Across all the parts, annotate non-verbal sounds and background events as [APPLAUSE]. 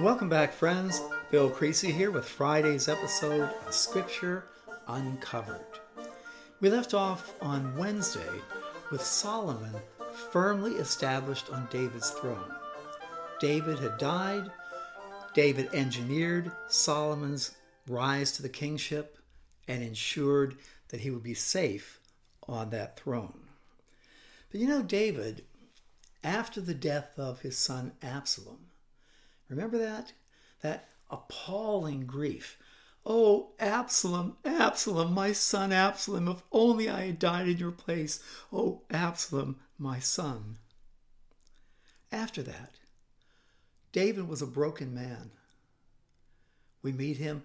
Welcome back, friends. Bill Creasy here with Friday's episode of Scripture Uncovered. We left off on Wednesday with Solomon firmly established on David's throne. David had died, David engineered Solomon's rise to the kingship and ensured that he would be safe on that throne. But you know, David, after the death of his son Absalom, remember that? That appalling grief. Oh, Absalom, Absalom, my son Absalom, if only I had died in your place. Oh, Absalom, my son. After that, David was a broken man. We meet him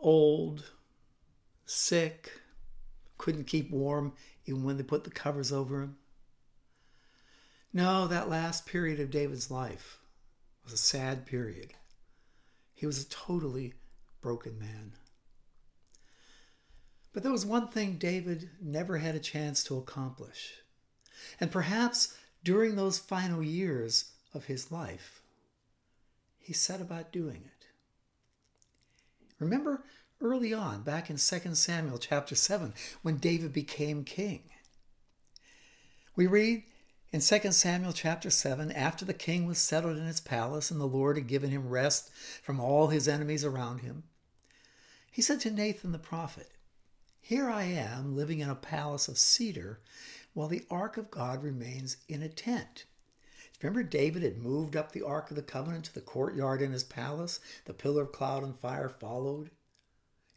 old, sick, couldn't keep warm even when they put the covers over him. No, that last period of David's life was a sad period. He was a totally broken man. But there was one thing David never had a chance to accomplish. And perhaps during those final years of his life, he set about doing it. Remember early on, back in 2 Samuel chapter 7, when David became king. We read in 2 Samuel chapter 7, after the king was settled in his palace and the Lord had given him rest from all his enemies around him, he said to Nathan the prophet, Here I am living in a palace of cedar while the ark of God remains in a tent. Remember, David had moved up the Ark of the Covenant to the courtyard in his palace. The pillar of cloud and fire followed.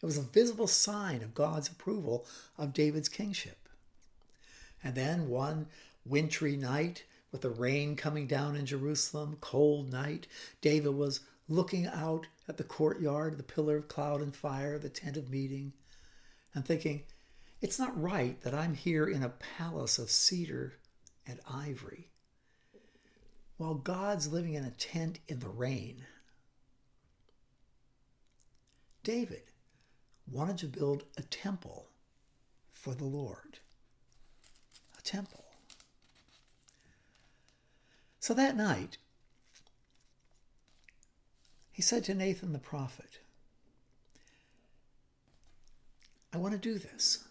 It was a visible sign of God's approval of David's kingship. And then one wintry night, with the rain coming down in Jerusalem, cold night, David was looking out at the courtyard, the pillar of cloud and fire, the tent of meeting, and thinking, it's not right that I'm here in a palace of cedar and ivory while God's living in a tent in the rain. David wanted to build a temple for the Lord. A temple. So that night, he said to Nathan the prophet, I want to do this.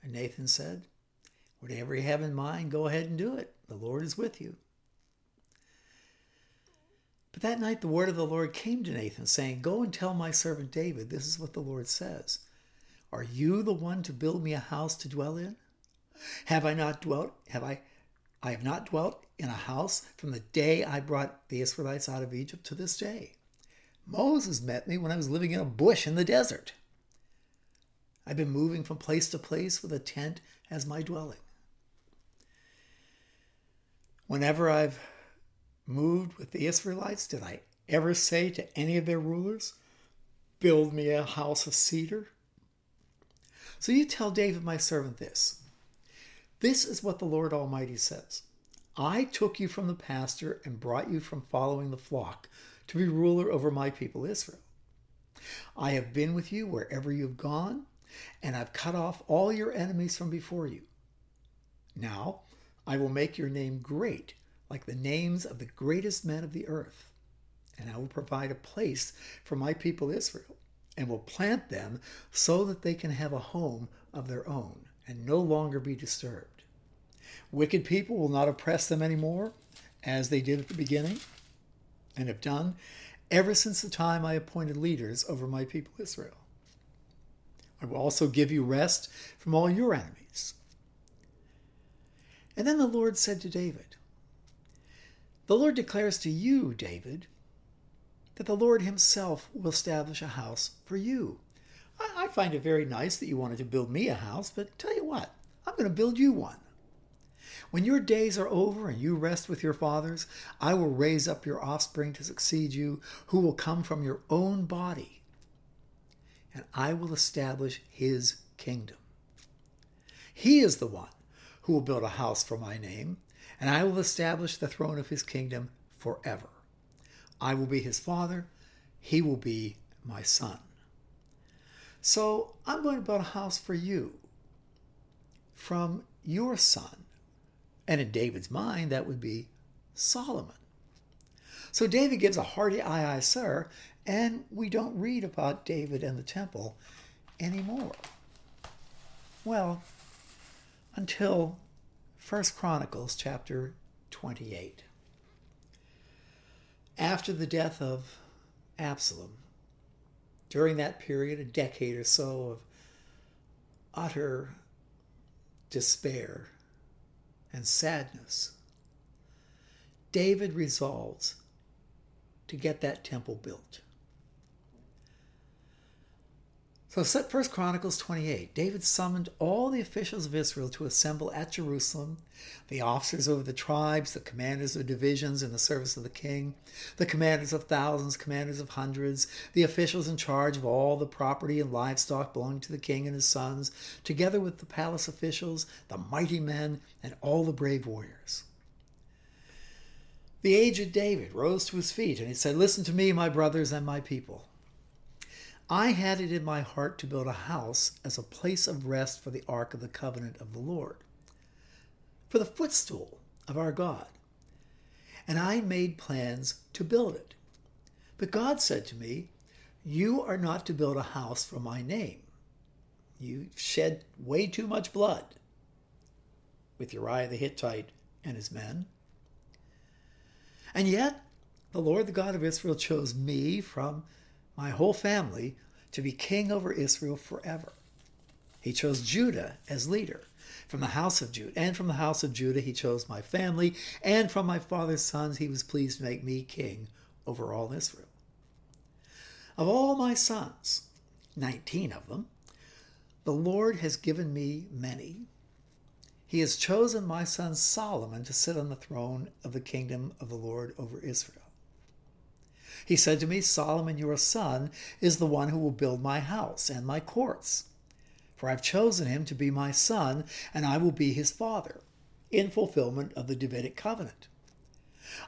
And Nathan said, Whatever you have in mind, go ahead and do it. The Lord is with you. But that night the word of the Lord came to Nathan, saying, Go and tell my servant David, this is what the Lord says. Are you the one to build me a house to dwell in? Have I not dwelt, have I, I have not dwelt in a house from the day I brought the Israelites out of Egypt to this day. Moses met me when I was living in a bush in the desert. I've been moving from place to place with a tent as my dwelling. Whenever I've moved with the Israelites, did I ever say to any of their rulers, Build me a house of cedar? So you tell David, my servant, this. This is what the Lord Almighty says I took you from the pasture and brought you from following the flock to be ruler over my people Israel. I have been with you wherever you've gone, and I've cut off all your enemies from before you. Now I will make your name great like the names of the greatest men of the earth. And I will provide a place for my people Israel, and will plant them so that they can have a home of their own and no longer be disturbed. Wicked people will not oppress them anymore, as they did at the beginning, and have done ever since the time I appointed leaders over my people Israel. I will also give you rest from all your enemies. And then the Lord said to David, the Lord declares to you, David, that the Lord Himself will establish a house for you. I find it very nice that you wanted to build me a house, but tell you what, I'm going to build you one. When your days are over and you rest with your fathers, I will raise up your offspring to succeed you, who will come from your own body, and I will establish his kingdom. He is the one who will build a house for my name, and I will establish the throne of his kingdom forever. I will be his father, he will be my son. So I'm going to build a house for you from your son. And in David's mind, that would be Solomon. So David gives a hearty aye, aye, sir, and we don't read about David and the temple anymore. Well, until First Chronicles chapter 28. After the death of Absalom, during that period, a decade or so of utter despair and sadness, David resolves to get that temple built. So, First Chronicles 28, David summoned all the officials of Israel to assemble at Jerusalem, the officers over the tribes, the commanders of divisions in the service of the king, the commanders of thousands, commanders of hundreds, the officials in charge of all the property and livestock belonging to the king and his sons, together with the palace officials, the mighty men, and all the brave warriors. The aged David rose to his feet and he said, Listen to me, my brothers and my people. I had it in my heart to build a house as a place of rest for the ark of the covenant of the Lord, for the footstool of our God. And I made plans to build it. But God said to me, You are not to build a house for my name. You shed way too much blood with Uriah the Hittite and his men. And yet, the Lord, the God of Israel, chose me from my whole family to be king over Israel forever. He chose Judah as leader from the house of Judah, and from the house of Judah he chose my family, and from my father's sons he was pleased to make me king over all Israel. Of all my sons, 19 of them, the Lord has given me many. He has chosen my son Solomon to sit on the throne of the kingdom of the Lord over Israel. He said to me, Solomon, your son, is the one who will build my house and my courts. For I've chosen him to be my son, and I will be his father, in fulfillment of the Davidic covenant.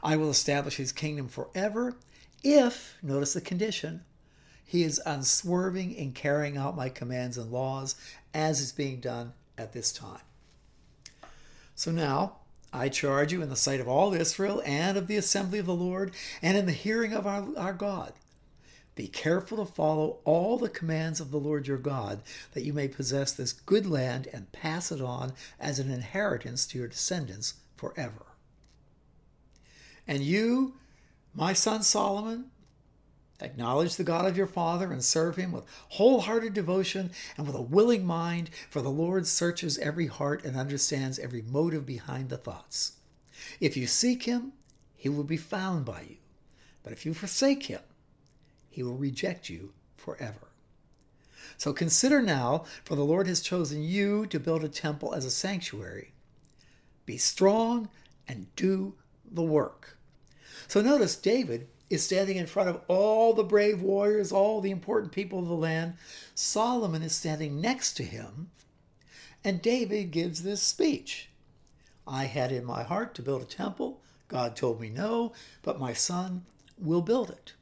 I will establish his kingdom forever if, notice the condition, he is unswerving in carrying out my commands and laws as is being done at this time. So now, I charge you in the sight of all Israel and of the assembly of the Lord and in the hearing of our, our God. Be careful to follow all the commands of the Lord your God, that you may possess this good land and pass it on as an inheritance to your descendants forever. And you, my son Solomon, Acknowledge the God of your father and serve him with wholehearted devotion and with a willing mind, for the Lord searches every heart and understands every motive behind the thoughts. If you seek him, he will be found by you. But if you forsake him, he will reject you forever. So consider now, for the Lord has chosen you to build a temple as a sanctuary. Be strong and do the work. So notice David is standing in front of all the brave warriors, all the important people of the land. Solomon is standing next to him, and David gives this speech I had in my heart to build a temple. God told me no, but my son will build it.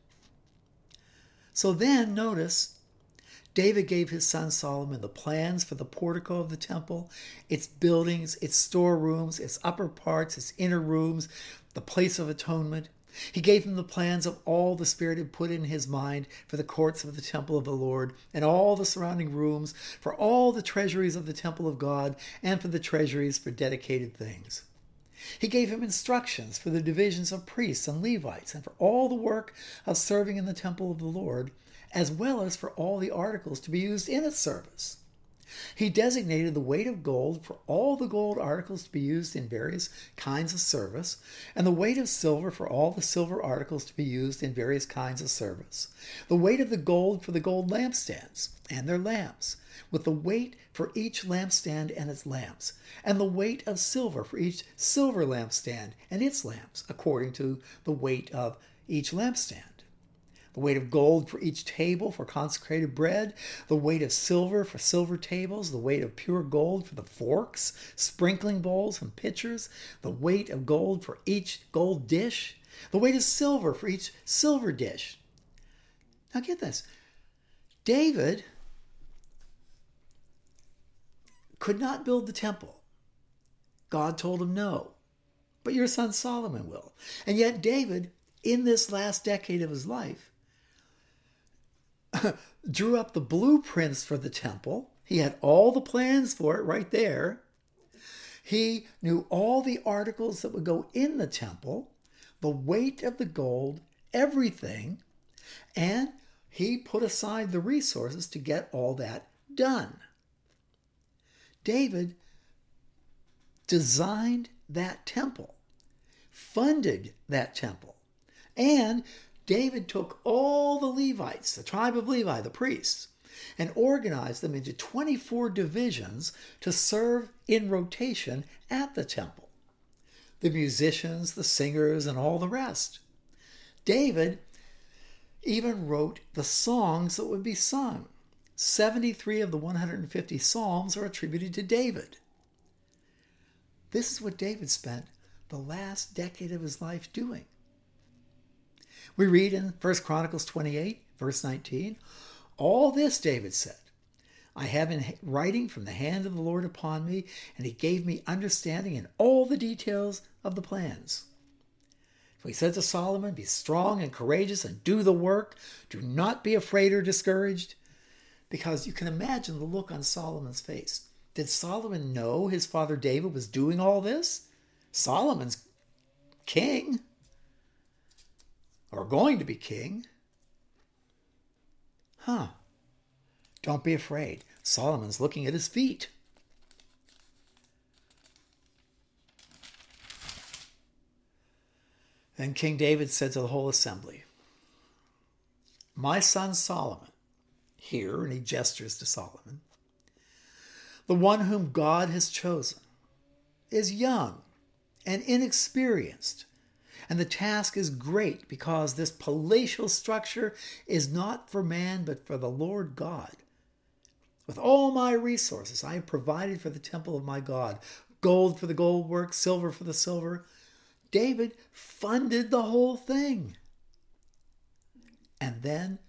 So then, notice, David gave his son Solomon the plans for the portico of the temple, its buildings, its storerooms, its upper parts, its inner rooms, the place of atonement, he gave him the plans of all the Spirit had put in his mind for the courts of the temple of the Lord, and all the surrounding rooms, for all the treasuries of the temple of God, and for the treasuries for dedicated things. He gave him instructions for the divisions of priests and Levites, and for all the work of serving in the temple of the Lord, as well as for all the articles to be used in its service. He designated the weight of gold for all the gold articles to be used in various kinds of service, and the weight of silver for all the silver articles to be used in various kinds of service, the weight of the gold for the gold lampstands and their lamps, with the weight for each lampstand and its lamps, and the weight of silver for each silver lampstand and its lamps, according to the weight of each lampstand the weight of gold for each table for consecrated bread, the weight of silver for silver tables, the weight of pure gold for the forks, sprinkling bowls, and pitchers, the weight of gold for each gold dish, the weight of silver for each silver dish. Now get this David could not build the temple. God told him no, but your son Solomon will. And yet David in this last decade of his life, [LAUGHS] drew up the blueprints for the temple. He had all the plans for it right there. He knew all the articles that would go in the temple, the weight of the gold, everything, and he put aside the resources to get all that done. David designed that temple, funded that temple, and David took all the Levites, the tribe of Levi, the priests, and organized them into 24 divisions to serve in rotation at the temple. The musicians, the singers, and all the rest. David even wrote the songs that would be sung. 73 of the 150 psalms are attributed to David. This is what David spent the last decade of his life doing. We read in 1 Chronicles 28, verse 19, All this, David said, I have in writing from the hand of the Lord upon me, and he gave me understanding in all the details of the plans. So he said to Solomon, Be strong and courageous and do the work. Do not be afraid or discouraged. Because you can imagine the look on Solomon's face. Did Solomon know his father David was doing all this? Solomon's king or going to be king. Huh. Don't be afraid. Solomon's looking at his feet. Then King David said to the whole assembly, My son Solomon, here, and he gestures to Solomon, the one whom God has chosen, is young and inexperienced and the task is great because this palatial structure is not for man, but for the Lord God. With all my resources, I have provided for the temple of my God gold for the gold work, silver for the silver. David funded the whole thing. And then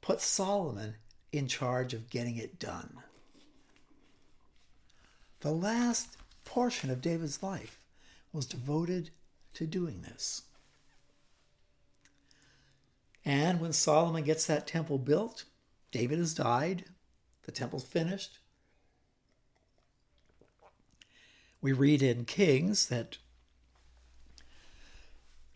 put Solomon in charge of getting it done. The last portion of David's life was devoted to doing this. And when Solomon gets that temple built, David has died, the temple's finished. We read in Kings that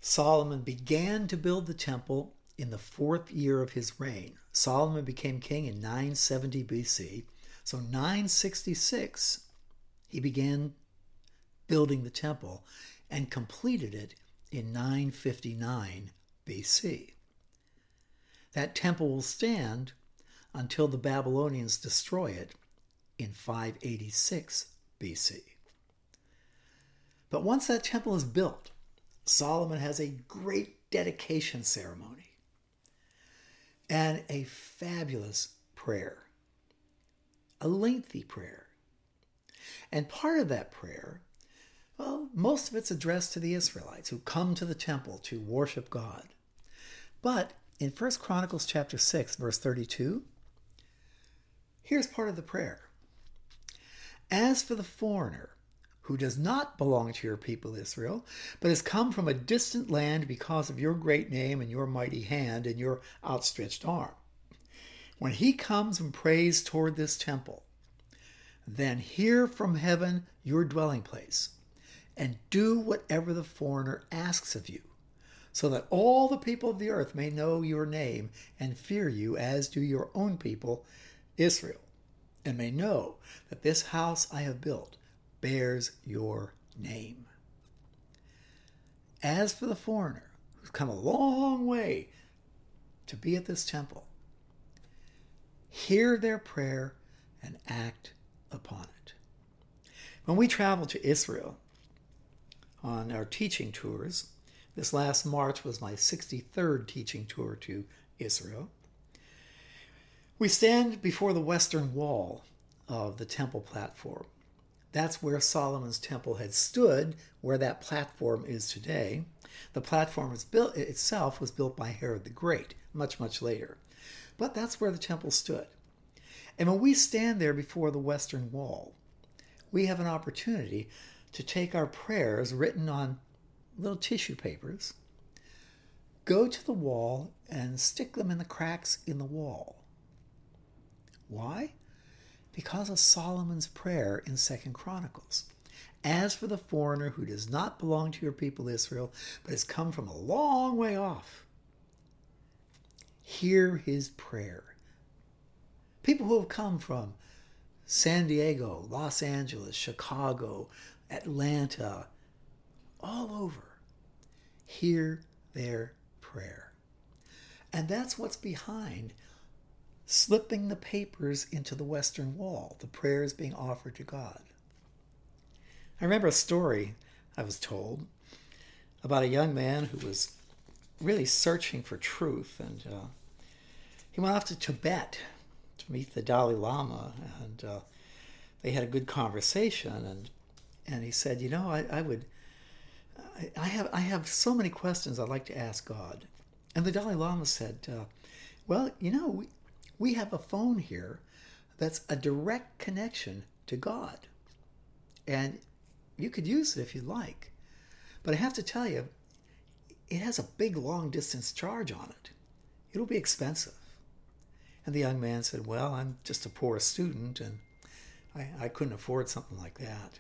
Solomon began to build the temple in the fourth year of his reign. Solomon became king in 970 BC. So 966, he began building the temple and completed it in 959 BC. That temple will stand until the Babylonians destroy it in 586 BC. But once that temple is built, Solomon has a great dedication ceremony and a fabulous prayer, a lengthy prayer. And part of that prayer well, most of it's addressed to the Israelites who come to the temple to worship God. But in 1 Chronicles chapter 6 verse 32, here's part of the prayer. As for the foreigner who does not belong to your people Israel, but has come from a distant land because of your great name and your mighty hand and your outstretched arm, when he comes and prays toward this temple, then hear from heaven your dwelling place and do whatever the foreigner asks of you, so that all the people of the earth may know your name and fear you as do your own people, Israel, and may know that this house I have built bears your name. As for the foreigner who's come a long way to be at this temple, hear their prayer and act upon it. When we travel to Israel, on our teaching tours. This last March was my 63rd teaching tour to Israel. We stand before the western wall of the temple platform. That's where Solomon's temple had stood, where that platform is today. The platform was built, itself was built by Herod the Great, much, much later. But that's where the temple stood. And when we stand there before the western wall, we have an opportunity to take our prayers written on little tissue papers go to the wall and stick them in the cracks in the wall. Why? Because of Solomon's prayer in Second Chronicles. As for the foreigner who does not belong to your people Israel, but has come from a long way off, hear his prayer. People who have come from San Diego, Los Angeles, Chicago, Atlanta, all over, hear their prayer. And that's what's behind slipping the papers into the Western Wall, the prayers being offered to God. I remember a story I was told about a young man who was really searching for truth, and uh, he went off to Tibet to meet the Dalai Lama, and uh, they had a good conversation, and and he said, you know, I, I would, I, have I have so many questions I'd like to ask God, and the Dalai Lama said, uh, well, you know, we, we have a phone here that's a direct connection to God, and you could use it if you like. But I have to tell you, it has a big long distance charge on it. It'll be expensive. And the young man said, Well, I'm just a poor student and I, I couldn't afford something like that.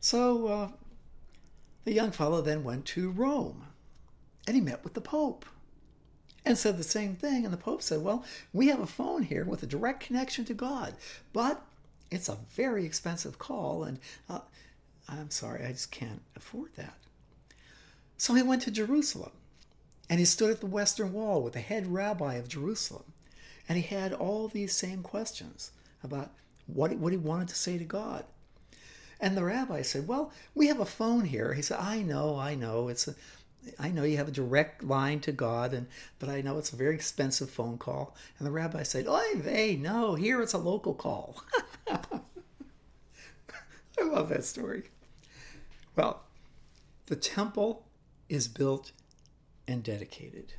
So uh, the young fellow then went to Rome and he met with the Pope and said the same thing. And the Pope said, Well, we have a phone here with a direct connection to God, but it's a very expensive call. And uh, I'm sorry, I just can't afford that. So he went to Jerusalem and he stood at the Western Wall with the head rabbi of Jerusalem. And he had all these same questions about what, what he wanted to say to God. And the rabbi said, Well, we have a phone here. He said, I know, I know. It's a, I know you have a direct line to God, and but I know it's a very expensive phone call. And the rabbi said, "Oh, they no, here it's a local call." [LAUGHS] I love that story. Well, the temple is built and dedicated.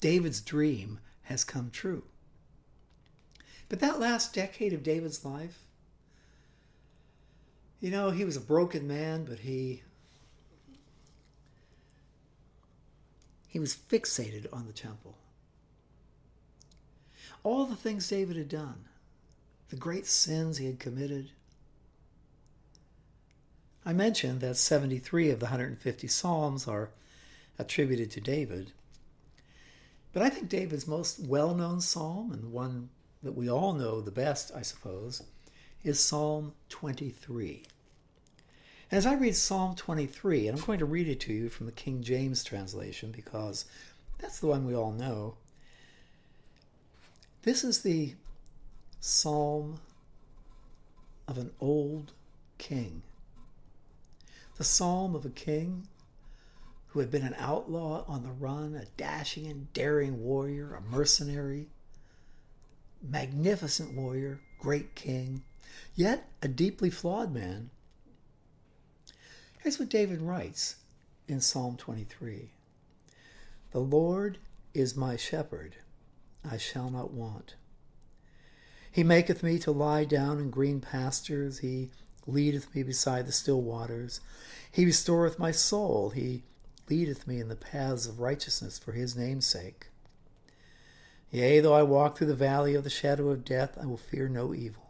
David's dream has come true. But that last decade of David's life, you know, he was a broken man, but he he was fixated on the temple. All the things David had done, the great sins he had committed, I mentioned that 73 of the 150 Psalms are attributed to David. But I think David's most well known psalm, and the one that we all know the best, I suppose, is Psalm 23. And as I read Psalm 23, and I'm going to read it to you from the King James translation because that's the one we all know. This is the psalm of an old king the psalm of a king who had been an outlaw on the run, a dashing and daring warrior, a mercenary, magnificent warrior, great king, yet a deeply flawed man. Here's what David writes in Psalm 23 The Lord is my shepherd, I shall not want. He maketh me to lie down in green pastures. He leadeth me beside the still waters. He restoreth my soul. He leadeth me in the paths of righteousness for his name's sake. Yea, though I walk through the valley of the shadow of death, I will fear no evil,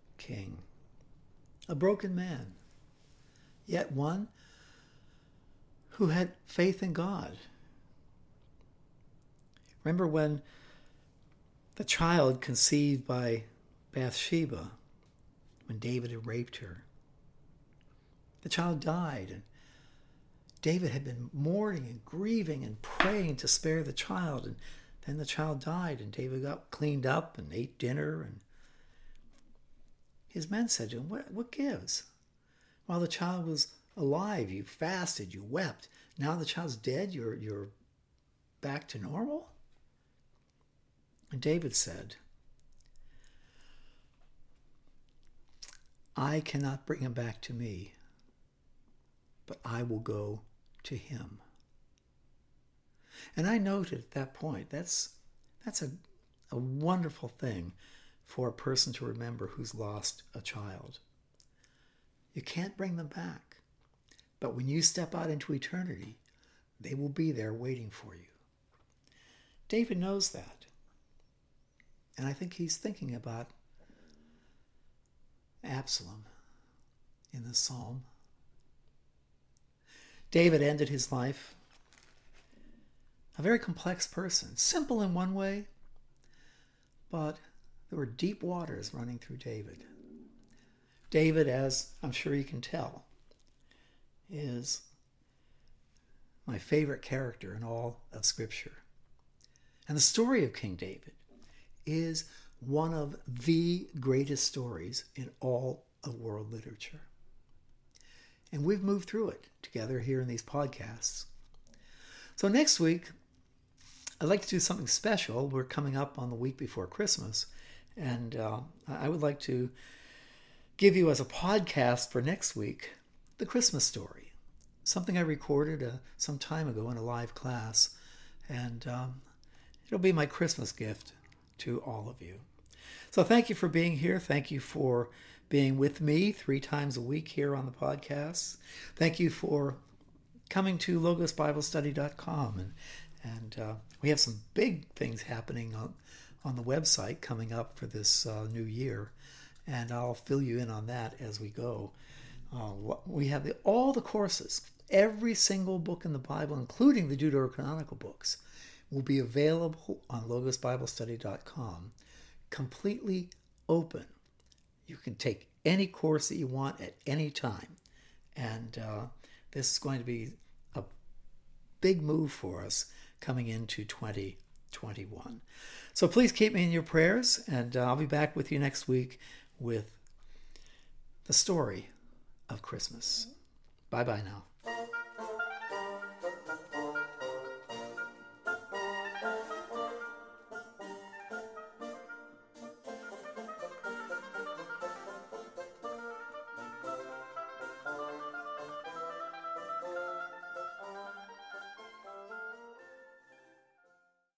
king, a broken man, yet one who had faith in God. Remember when the child conceived by Bathsheba when David had raped her. The child died, and David had been mourning and grieving and praying to spare the child, and then the child died, and David got cleaned up and ate dinner, and his men said to him, What, what gives? While the child was alive, you fasted, you wept. Now the child's dead, you're, you're back to normal? And David said, I cannot bring him back to me, but I will go to him. And I noted at that point that's that's a, a wonderful thing for a person to remember who's lost a child. You can't bring them back. But when you step out into eternity, they will be there waiting for you. David knows that. And I think he's thinking about Absalom in the psalm. David ended his life a very complex person, simple in one way, but there were deep waters running through David. David, as I'm sure you can tell, is my favorite character in all of Scripture. And the story of King David is one of the greatest stories in all of world literature. And we've moved through it together here in these podcasts. So next week, I'd like to do something special. We're coming up on the week before Christmas, and uh, I would like to give you as a podcast for next week the Christmas story, something I recorded uh, some time ago in a live class, and um, it'll be my Christmas gift to all of you. So thank you for being here. Thank you for being with me three times a week here on the podcast. Thank you for coming to logosbiblestudy.com and and uh, we have some big things happening on on the website coming up for this uh, new year, and I'll fill you in on that as we go. Uh, we have the, all the courses, every single book in the Bible, including the Deuterocanonical books, will be available on logosbiblestudy.com, completely open. You can take any course that you want at any time, and uh, this is going to be a big move for us coming into 2021. So please keep me in your prayers, and uh, I'll be back with you next week with the story of Christmas. Bye bye now.